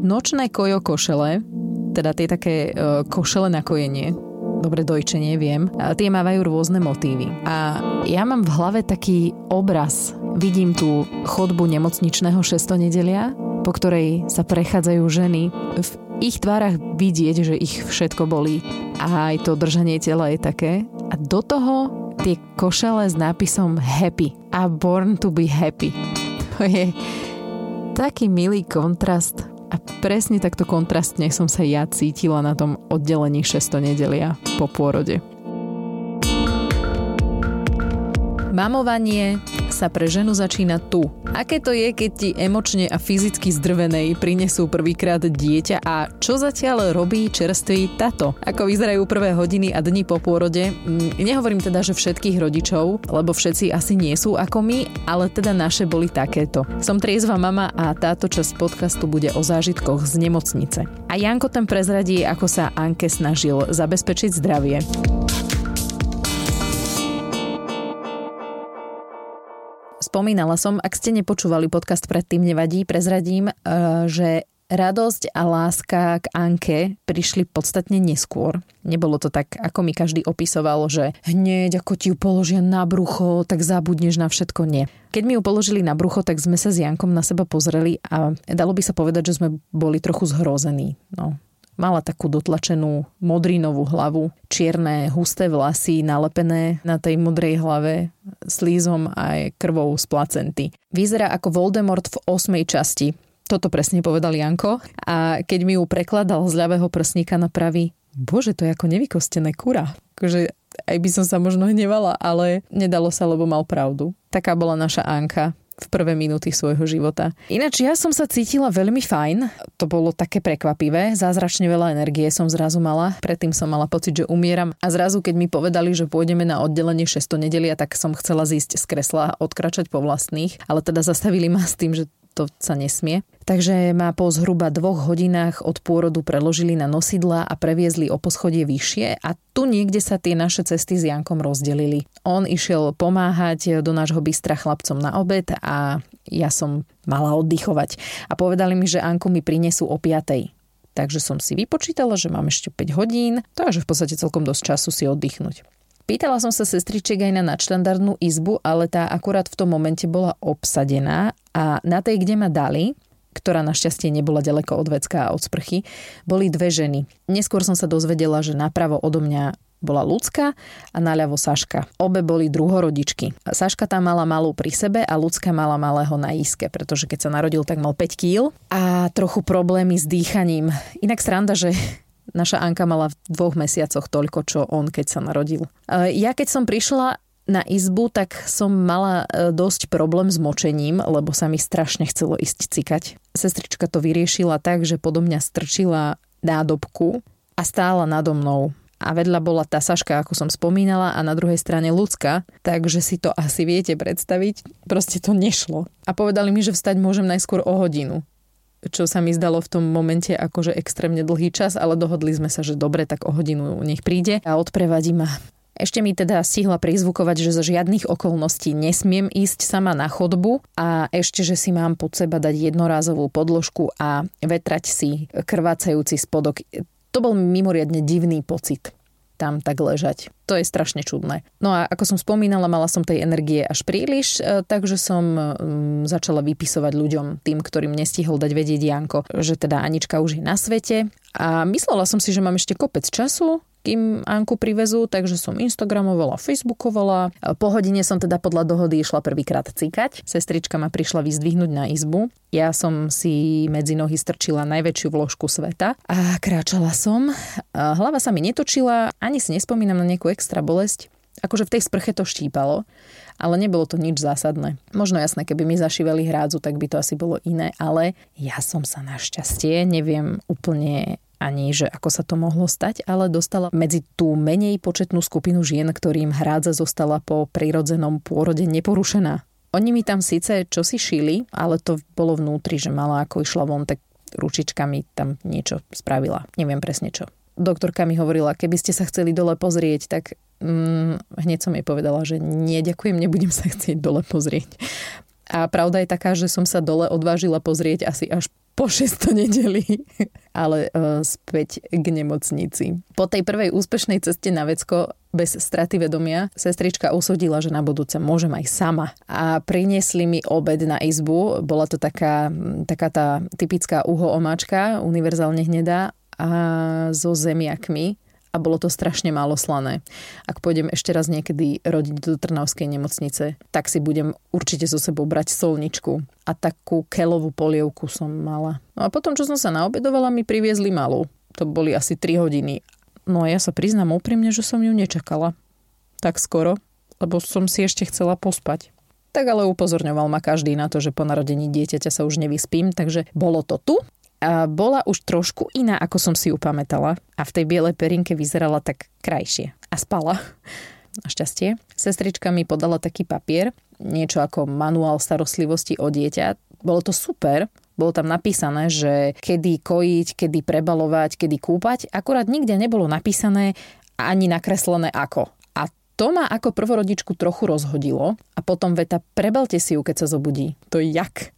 Nočné kojo košele, teda tie také e, košele na kojenie, dobre dojčenie, viem, a tie mávajú rôzne motívy. A ja mám v hlave taký obraz. Vidím tú chodbu nemocničného šestonedelia, po ktorej sa prechádzajú ženy. V ich tvárach vidieť, že ich všetko bolí. A aj to držanie tela je také. A do toho tie košele s nápisom happy a born to be happy. To je taký milý kontrast a presne takto kontrastne som sa ja cítila na tom oddelení 6. nedelia po pôrode. Mamovanie sa pre ženu začína tu. Aké to je, keď ti emočne a fyzicky zdrvenej prinesú prvýkrát dieťa a čo zatiaľ robí čerstvý tato? Ako vyzerajú prvé hodiny a dni po pôrode? Mm, nehovorím teda, že všetkých rodičov, lebo všetci asi nie sú ako my, ale teda naše boli takéto. Som triezva mama a táto časť podcastu bude o zážitkoch z nemocnice. A Janko ten prezradí, ako sa Anke snažil zabezpečiť zdravie. Spomínala som, ak ste nepočúvali podcast predtým, nevadí, prezradím, e, že radosť a láska k Anke prišli podstatne neskôr. Nebolo to tak, ako mi každý opisoval, že hneď ako ti ju položia na brucho, tak zabudneš na všetko. Nie. Keď mi ju položili na brucho, tak sme sa s Jankom na seba pozreli a dalo by sa povedať, že sme boli trochu zhrození. No, Mala takú dotlačenú modrinovú hlavu, čierne husté vlasy nalepené na tej modrej hlave slízom aj krvou z placenty. Vyzerá ako Voldemort v osmej časti. Toto presne povedal Janko a keď mi ju prekladal z ľavého prsníka na pravý, bože, to je ako nevykostené kura. Akože aj by som sa možno hnevala, ale nedalo sa, lebo mal pravdu. Taká bola naša Anka v prvé minúty svojho života. Ináč ja som sa cítila veľmi fajn, to bolo také prekvapivé, zázračne veľa energie som zrazu mala, predtým som mala pocit, že umieram a zrazu keď mi povedali, že pôjdeme na oddelenie 6. nedelia, tak som chcela zísť z kresla a odkračať po vlastných, ale teda zastavili ma s tým, že to sa nesmie. Takže ma po zhruba dvoch hodinách od pôrodu preložili na nosidla a previezli o poschodie vyššie a tu niekde sa tie naše cesty s Jankom rozdelili. On išiel pomáhať do nášho bystra chlapcom na obed a ja som mala oddychovať. A povedali mi, že Anku mi prinesú o 5. Takže som si vypočítala, že mám ešte 5 hodín, takže v podstate celkom dosť času si oddychnúť. Pýtala som sa sestričiek aj na nadštandardnú izbu, ale tá akurát v tom momente bola obsadená a na tej, kde ma dali, ktorá našťastie nebola ďaleko od vecka a od sprchy, boli dve ženy. Neskôr som sa dozvedela, že napravo odo mňa bola Lucka a naľavo Saška. Obe boli druhorodičky. Saška tam mala malú pri sebe a Lucka mala malého na iske, pretože keď sa narodil, tak mal 5 kg a trochu problémy s dýchaním. Inak sranda, že Naša Anka mala v dvoch mesiacoch toľko, čo on, keď sa narodil. Ja keď som prišla na izbu, tak som mala e, dosť problém s močením, lebo sa mi strašne chcelo ísť cikať. Sestrička to vyriešila tak, že podo mňa strčila nádobku a stála nado mnou. A vedľa bola tá Saška, ako som spomínala, a na druhej strane ľudská, takže si to asi viete predstaviť. Proste to nešlo. A povedali mi, že vstať môžem najskôr o hodinu čo sa mi zdalo v tom momente akože extrémne dlhý čas, ale dohodli sme sa, že dobre, tak o hodinu nech príde a odprevadí ma. Ešte mi teda stihla prizvukovať, že zo žiadnych okolností nesmiem ísť sama na chodbu a ešte, že si mám pod seba dať jednorázovú podložku a vetrať si krvácajúci spodok. To bol mimoriadne divný pocit tam tak ležať. To je strašne čudné. No a ako som spomínala, mala som tej energie až príliš, e, takže som mm, začala vypisovať ľuďom, tým, ktorým nestihol dať vedieť Janko, že teda Anička už je na svete. A myslela som si, že mám ešte kopec času, kým Anku privezú, takže som Instagramovala, Facebookovala. Po hodine som teda podľa dohody išla prvýkrát cíkať. Sestrička ma prišla vyzdvihnúť na izbu. Ja som si medzi nohy strčila najväčšiu vložku sveta a kráčala som. Hlava sa mi netočila, ani si nespomínam na nejakú extra bolesť. Akože v tej sprche to štípalo, ale nebolo to nič zásadné. Možno jasné, keby mi zašívali hrádzu, tak by to asi bolo iné, ale ja som sa našťastie, neviem úplne ani, že ako sa to mohlo stať, ale dostala medzi tú menej početnú skupinu žien, ktorým hrádza zostala po prirodzenom pôrode neporušená. Oni mi tam síce čosi šili, ale to bolo vnútri, že mala ako išla von, tak ručičkami tam niečo spravila. Neviem presne čo. Doktorka mi hovorila, keby ste sa chceli dole pozrieť, tak mm, hneď som jej povedala, že nie, ďakujem, nebudem sa chcieť dole pozrieť. A pravda je taká, že som sa dole odvážila pozrieť asi až po 600 nedeli, ale uh, späť k nemocnici. Po tej prvej úspešnej ceste na vecko bez straty vedomia sestrička usudila, že na budúce môžem aj sama. A priniesli mi obed na izbu. Bola to taká, taká tá typická uho omáčka, univerzálne hnedá a so zemiakmi a bolo to strašne málo slané. Ak pôjdem ešte raz niekedy rodiť do Trnavskej nemocnice, tak si budem určite so sebou brať solničku a takú kelovú polievku som mala. No a potom, čo som sa naobedovala, mi priviezli malú. To boli asi 3 hodiny. No a ja sa priznám úprimne, že som ju nečakala. Tak skoro, lebo som si ešte chcela pospať. Tak ale upozorňoval ma každý na to, že po narodení dieťaťa sa už nevyspím, takže bolo to tu bola už trošku iná, ako som si ju a v tej bielej perinke vyzerala tak krajšie a spala. Našťastie. Sestrička mi podala taký papier, niečo ako manuál starostlivosti o dieťa. Bolo to super, bolo tam napísané, že kedy kojiť, kedy prebalovať, kedy kúpať. Akurát nikde nebolo napísané ani nakreslené ako. A to ma ako prvorodičku trochu rozhodilo. A potom veta, prebalte si ju, keď sa zobudí. To je jak?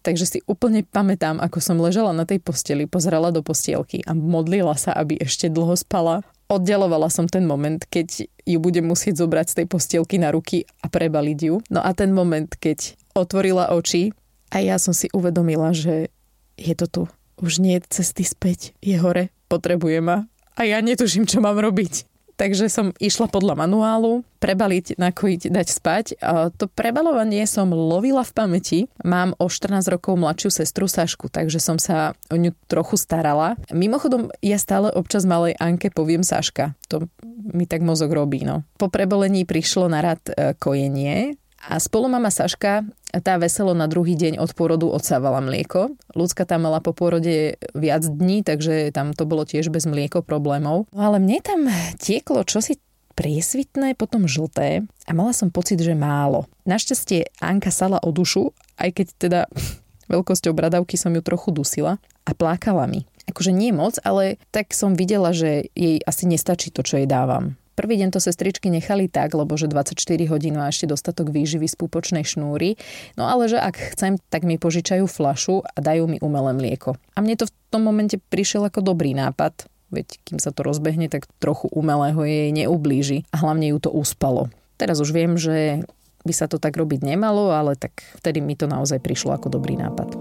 Takže si úplne pamätám, ako som ležala na tej posteli, pozerala do postielky a modlila sa, aby ešte dlho spala. Oddialovala som ten moment, keď ju budem musieť zobrať z tej postielky na ruky a prebaliť ju. No a ten moment, keď otvorila oči a ja som si uvedomila, že je to tu. Už nie je cesty späť. Je hore. Potrebuje ma. A ja netuším, čo mám robiť. Takže som išla podľa manuálu, prebaliť, nakojiť, dať spať. A to prebalovanie som lovila v pamäti. Mám o 14 rokov mladšiu sestru Sašku, takže som sa o ňu trochu starala. Mimochodom, ja stále občas malej Anke poviem Saška. To mi tak mozog robí. No. Po prebolení prišlo na rad e, kojenie a spolumama Saška, tá veselo na druhý deň od pôrodu odsávala mlieko. Ľudská tam mala po pôrode viac dní, takže tam to bolo tiež bez mlieko problémov. No ale mne tam tieklo čosi priesvitné, potom žlté a mala som pocit, že málo. Našťastie Anka sala o dušu, aj keď teda veľkosťou bradavky som ju trochu dusila a plákala mi. Akože nie moc, ale tak som videla, že jej asi nestačí to, čo jej dávam. Prvý deň to sestričky nechali tak, lebo že 24 hodín a ešte dostatok výživy z púpočnej šnúry. No ale že ak chcem, tak mi požičajú flašu a dajú mi umelé mlieko. A mne to v tom momente prišiel ako dobrý nápad, veď kým sa to rozbehne, tak trochu umelého jej neublíži a hlavne ju to uspalo. Teraz už viem, že by sa to tak robiť nemalo, ale tak vtedy mi to naozaj prišlo ako dobrý nápad.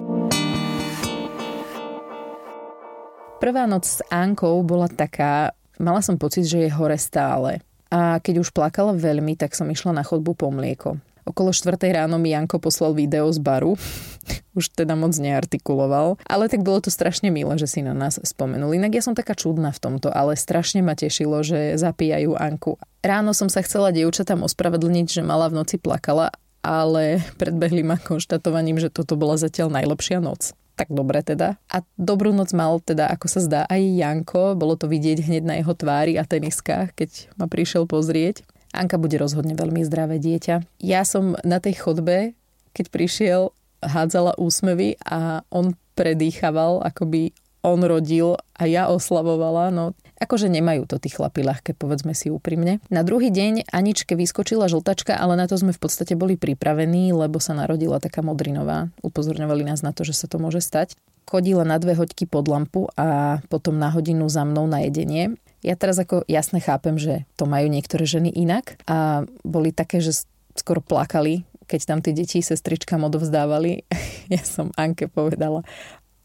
Prvá noc s Ankou bola taká, Mala som pocit, že je hore stále. A keď už plakala veľmi, tak som išla na chodbu po mlieko. Okolo 4 ráno mi Janko poslal video z baru. Už teda moc neartikuloval. Ale tak bolo to strašne milé, že si na nás spomenuli. Inak ja som taká čudná v tomto, ale strašne ma tešilo, že zapíjajú Anku. Ráno som sa chcela dievčatám ospravedlniť, že mala v noci plakala, ale predbehli ma konštatovaním, že toto bola zatiaľ najlepšia noc tak dobre teda. A dobrú noc mal teda, ako sa zdá, aj Janko. Bolo to vidieť hneď na jeho tvári a teniskách, keď ma prišiel pozrieť. Anka bude rozhodne veľmi zdravé dieťa. Ja som na tej chodbe, keď prišiel, hádzala úsmevy a on predýchaval, ako by on rodil a ja oslavovala. No, Akože nemajú to tí chlapi ľahké, povedzme si úprimne. Na druhý deň Aničke vyskočila žltačka, ale na to sme v podstate boli pripravení, lebo sa narodila taká modrinová. Upozorňovali nás na to, že sa to môže stať. Chodila na dve hoďky pod lampu a potom na hodinu za mnou na jedenie. Ja teraz ako jasne chápem, že to majú niektoré ženy inak a boli také, že skoro plakali, keď tam tie deti sestričkám odovzdávali. ja som Anke povedala,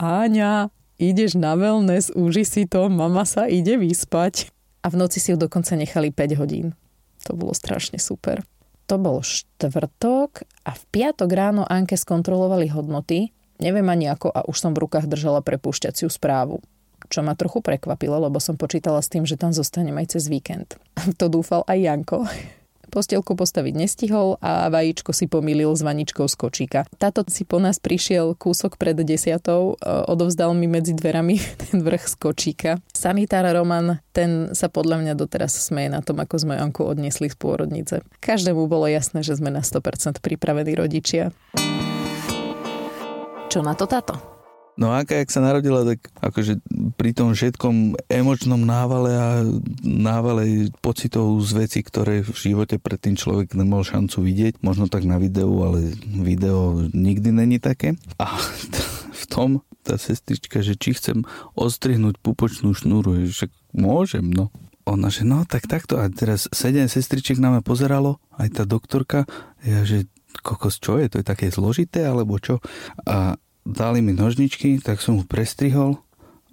Áňa, ideš na wellness, uži si to, mama sa ide vyspať. A v noci si ju dokonca nechali 5 hodín. To bolo strašne super. To bol štvrtok a v piatok ráno Anke skontrolovali hodnoty. Neviem ani ako a už som v rukách držala prepúšťaciu správu. Čo ma trochu prekvapilo, lebo som počítala s tým, že tam zostanem aj cez víkend. To dúfal aj Janko. Postielku postaviť nestihol a vajíčko si pomýlil s vaničkou z kočíka. Táto si po nás prišiel kúsok pred desiatou, e, odovzdal mi medzi dverami ten vrch z kočíka. Sanitár Roman, ten sa podľa mňa doteraz smeje na tom, ako sme Anku odniesli z pôrodnice. Každému bolo jasné, že sme na 100% pripravení rodičia. Čo na to táto? No Anka, jak sa narodila, tak akože pri tom všetkom emočnom návale a návale pocitov z veci, ktoré v živote predtým človek nemal šancu vidieť, možno tak na videu, ale video nikdy není také. A v tom, tá sestrička, že či chcem ostrihnúť pupočnú šnúru, však môžem, no. Ona, že no, tak takto. A teraz sedem sestričiek na mňa pozeralo, aj tá doktorka. Ja, že kokos, čo je? To je také zložité, alebo čo? A dali mi nožničky, tak som ho prestrihol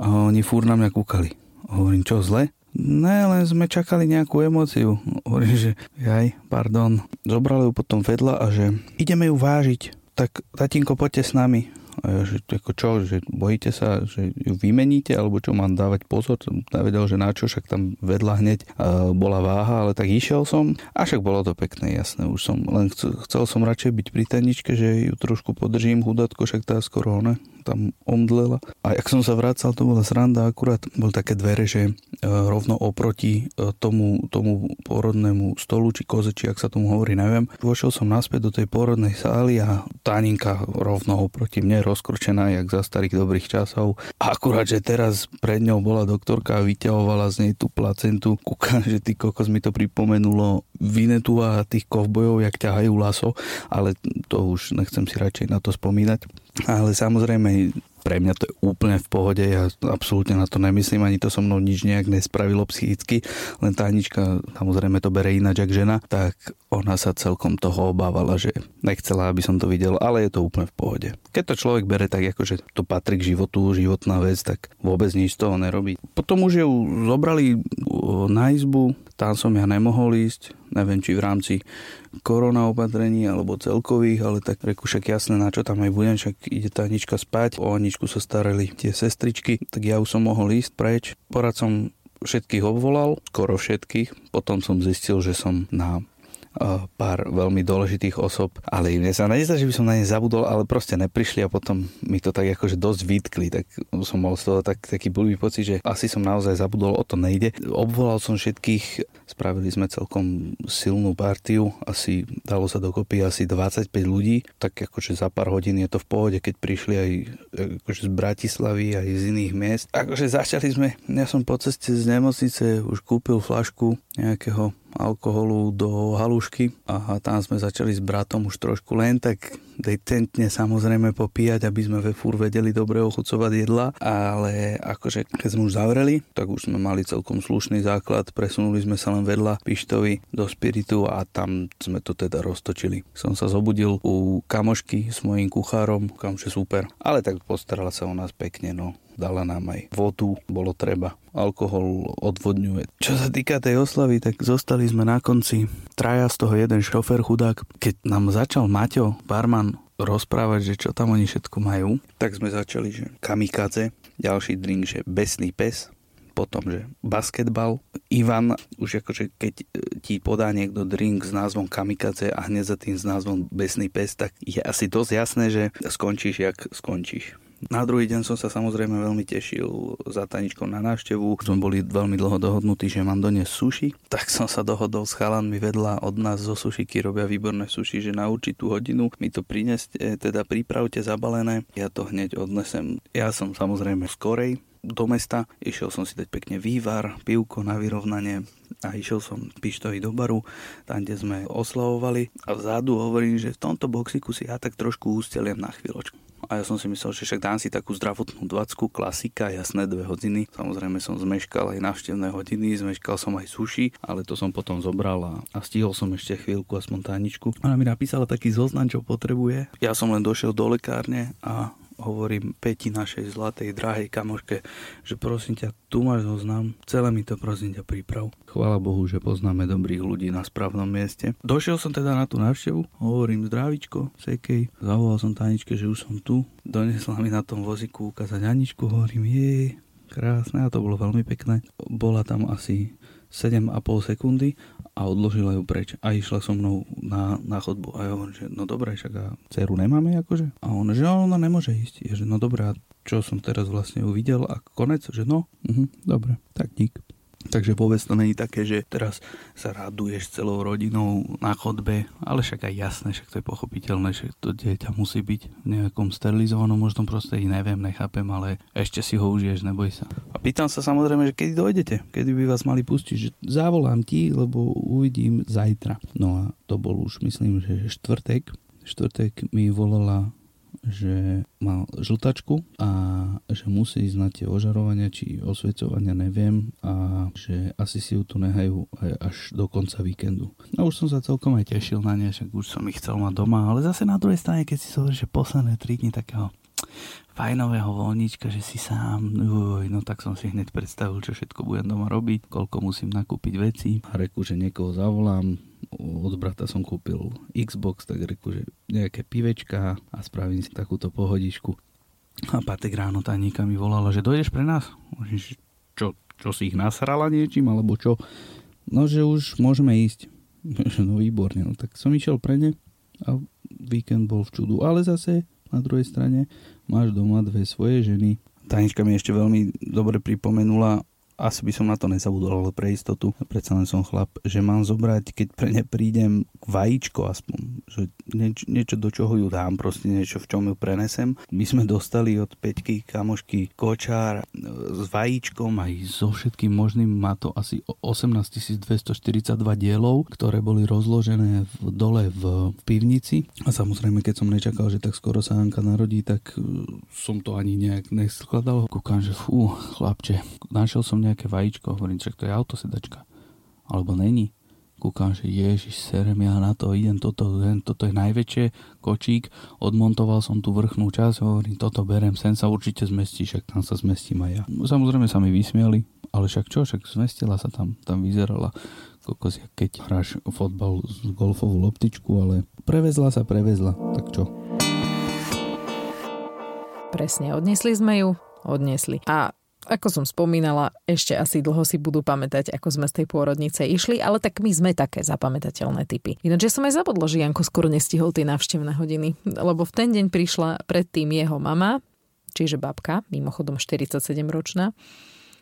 a oni fúr na mňa kúkali. Hovorím, čo zle? Ne, len sme čakali nejakú emóciu. Hovorím, že jaj, pardon. Zobrali ju potom vedľa a že ideme ju vážiť. Tak tatínko, poďte s nami. A ja, že ako čo, že bojíte sa, že ju vymeníte, alebo čo mám dávať pozor, som nevedel, že na čo, však tam vedľa hneď uh, bola váha, ale tak išiel som. A však bolo to pekné, jasné, už som, len chcel, chcel som radšej byť pri teničke, že ju trošku podržím, hudatko, však tá skoro ne, tam omdlela. A jak som sa vracal, to bola sranda, akurát bol také dvere, že e, rovno oproti e, tomu, tomu porodnému stolu, či koze, či ak sa tomu hovorí, neviem. Vošiel som naspäť do tej porodnej sály a táninka rovno oproti mne, rozkročená, jak za starých dobrých časov. A akurát, že teraz pred ňou bola doktorka a vyťahovala z nej tú placentu. Kúkam, že ty kokos mi to pripomenulo Vinetu a tých kovbojov, jak ťahajú laso, ale to už nechcem si radšej na to spomínať. Ale samozrejme, pre mňa to je úplne v pohode, ja absolútne na to nemyslím, ani to so mnou nič nejak nespravilo psychicky, len tá Anička samozrejme to bere ináč, ak žena, tak ona sa celkom toho obávala, že nechcela, aby som to videl, ale je to úplne v pohode. Keď to človek bere tak, ako že to patrí k životu, životná vec, tak vôbec nič z toho nerobí. Potom už ju zobrali na izbu, tam som ja nemohol ísť, neviem či v rámci korona opatrení alebo celkových, ale tak reku však jasné, na čo tam aj budem, však ide tá Anička spať, o Aničku sa starali tie sestričky, tak ja už som mohol ísť preč. Poradcom všetkých obvolal, skoro všetkých. Potom som zistil, že som na pár veľmi dôležitých osob, ale mne sa nezdá, že by som na ne zabudol, ale proste neprišli a potom mi to tak akože dosť vytkli, tak som mal z toho tak, taký blbý pocit, že asi som naozaj zabudol, o to nejde. Obvolal som všetkých, spravili sme celkom silnú partiu, asi dalo sa dokopy asi 25 ľudí, tak akože za pár hodín je to v pohode, keď prišli aj akože z Bratislavy, aj z iných miest. Akože začali sme, ja som po ceste z nemocnice už kúpil flašku nejakého alkoholu do halušky a tam sme začali s bratom už trošku len tak decentne samozrejme popíjať, aby sme ve fúr vedeli dobre ochucovať jedla, ale akože keď sme už zavreli, tak už sme mali celkom slušný základ, presunuli sme sa len vedľa pištovi do spiritu a tam sme to teda roztočili. Som sa zobudil u kamošky s mojím kuchárom, kamže super, ale tak postarala sa o nás pekne, no dala nám aj vodu, bolo treba. Alkohol odvodňuje. Čo sa týka tej oslavy, tak zostali sme na konci. Traja z toho jeden šofer chudák. Keď nám začal Maťo, barman, rozprávať, že čo tam oni všetko majú, tak sme začali, že kamikaze, ďalší drink, že besný pes, potom, že basketbal. Ivan, už akože keď e, ti podá niekto drink s názvom kamikaze a hneď za tým s názvom besný pes, tak je asi dosť jasné, že skončíš, jak skončíš. Na druhý deň som sa samozrejme veľmi tešil za Taničkou na návštevu. Sme boli veľmi dlho dohodnutí, že mám doniesť suši. Tak som sa dohodol s chalanmi vedľa od nás zo sušiky robia výborné suši, že na určitú hodinu mi to prineste, teda pripravte zabalené. Ja to hneď odnesem. Ja som samozrejme skorej, do mesta, išiel som si dať pekne vývar, pivko na vyrovnanie a išiel som pištovi do baru, tam, kde sme oslavovali a vzadu hovorím, že v tomto boxiku si ja tak trošku ústeliem na chvíľočku a ja som si myslel, že však dám si takú zdravotnú dvacku, klasika, jasné dve hodiny. Samozrejme som zmeškal aj návštevné hodiny, zmeškal som aj suši, ale to som potom zobral a, a stihol som ešte chvíľku a spontáničku. Ona mi napísala taký zoznam, čo potrebuje. Ja som len došiel do lekárne a hovorím Peti našej zlatej, drahej kamoške, že prosím ťa, tu máš zoznam, celé mi to prosím ťa priprav. Chvála Bohu, že poznáme dobrých ľudí na správnom mieste. Došiel som teda na tú návštevu, hovorím zdravičko, sekej, zavolal som Taničke, že už som tu, donesla mi na tom voziku ukázať Aničku, hovorím, je krásne a to bolo veľmi pekné. Bola tam asi 7,5 sekundy a odložila ju preč a išla so mnou na, na chodbu a ja hovorím, že no dobre, však a dceru nemáme akože? A on, že ona nemôže ísť. Je, že no dobre, a čo som teraz vlastne uvidel a konec, že no, uh-huh, dobre, tak dík. Takže vôbec to není také, že teraz sa raduješ celou rodinou na chodbe, ale však aj jasné, však to je pochopiteľné, že to dieťa musí byť v nejakom sterilizovanom možnom prostredí, neviem, nechápem, ale ešte si ho užiješ, neboj sa. A pýtam sa samozrejme, že kedy dojdete, kedy by vás mali pustiť, že zavolám ti, lebo uvidím zajtra. No a to bol už myslím, že štvrtek. Štvrtek mi volala že mal žltačku a že musí ísť na tie ožarovania či osvecovania, neviem, a že asi si ju tu nehajú až do konca víkendu. A už som sa celkom aj tešil na ne, však už som ich chcel mať doma, ale zase na druhej strane, keď si hovorí, že posledné 3 dní takého fajnového voľnička, že si sám, uj, no tak som si hneď predstavil, čo všetko budem doma robiť, koľko musím nakúpiť veci a reku, že niekoho zavolám, od brata som kúpil Xbox, tak reku, že nejaké pivečka a spravím si takúto pohodičku. A Patek ráno tajníka mi volala, že dojdeš pre nás? Čo, čo si ich nasrala niečím, alebo čo? No, že už môžeme ísť. No výborne, no tak som išiel pre ne a víkend bol v čudu. Ale zase na druhej strane máš doma dve svoje ženy. Tanička mi ešte veľmi dobre pripomenula asi by som na to nezabudol, ale pre istotu, predsa len som chlap, že mám zobrať, keď pre ne prídem vajíčko aspoň, že nieč, niečo do čoho ju dám, proste niečo v čom ju prenesem. My sme dostali od Peťky kamošky kočár e, s vajíčkom aj so všetkým možným, má to asi 18 242 dielov, ktoré boli rozložené v dole v, pivnici a samozrejme, keď som nečakal, že tak skoro sa Anka narodí, tak e, som to ani nejak neskladal. Kúkam, že fú, chlapče, našiel som nejaké vajíčko, hovorím, že to je autosedačka. Alebo není. Kúkam, že ježiš, serem ja na to, idem toto, idem, toto je najväčšie, kočík, odmontoval som tú vrchnú časť, hovorím, toto berem, sem sa určite zmestí, však tam sa zmestím aj ja. Samozrejme sa mi vysmiali, ale však čo, však zmestila sa tam, tam vyzerala kokos, keď hráš fotbal s golfovú loptičku, ale prevezla sa, prevezla, tak čo? Presne, odnesli sme ju, odnesli. A ako som spomínala, ešte asi dlho si budú pamätať, ako sme z tej pôrodnice išli, ale tak my sme také zapamätateľné typy. Ináč ja som aj zabudla, že Janko skoro nestihol tie návštevné hodiny, lebo v ten deň prišla predtým jeho mama, čiže babka, mimochodom 47-ročná,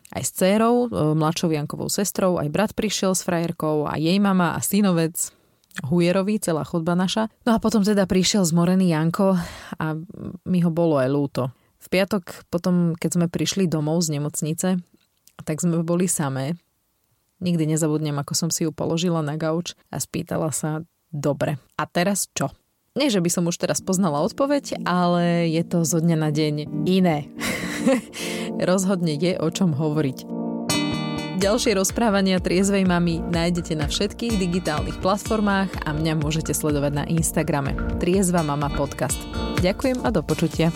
aj s dcérou, e, mladšou Jankovou sestrou, aj brat prišiel s frajerkou a jej mama a synovec, Hujerovi, celá chodba naša. No a potom teda prišiel zmorený Janko a mi ho bolo aj lúto. V piatok potom, keď sme prišli domov z nemocnice, tak sme boli samé. Nikdy nezabudnem, ako som si ju položila na gauč a spýtala sa, dobre, a teraz čo? Nie, že by som už teraz poznala odpoveď, ale je to zo dňa na deň iné. Rozhodne je o čom hovoriť. Ďalšie rozprávania Triezvej mamy nájdete na všetkých digitálnych platformách a mňa môžete sledovať na Instagrame Triezva mama podcast. Ďakujem a do počutia.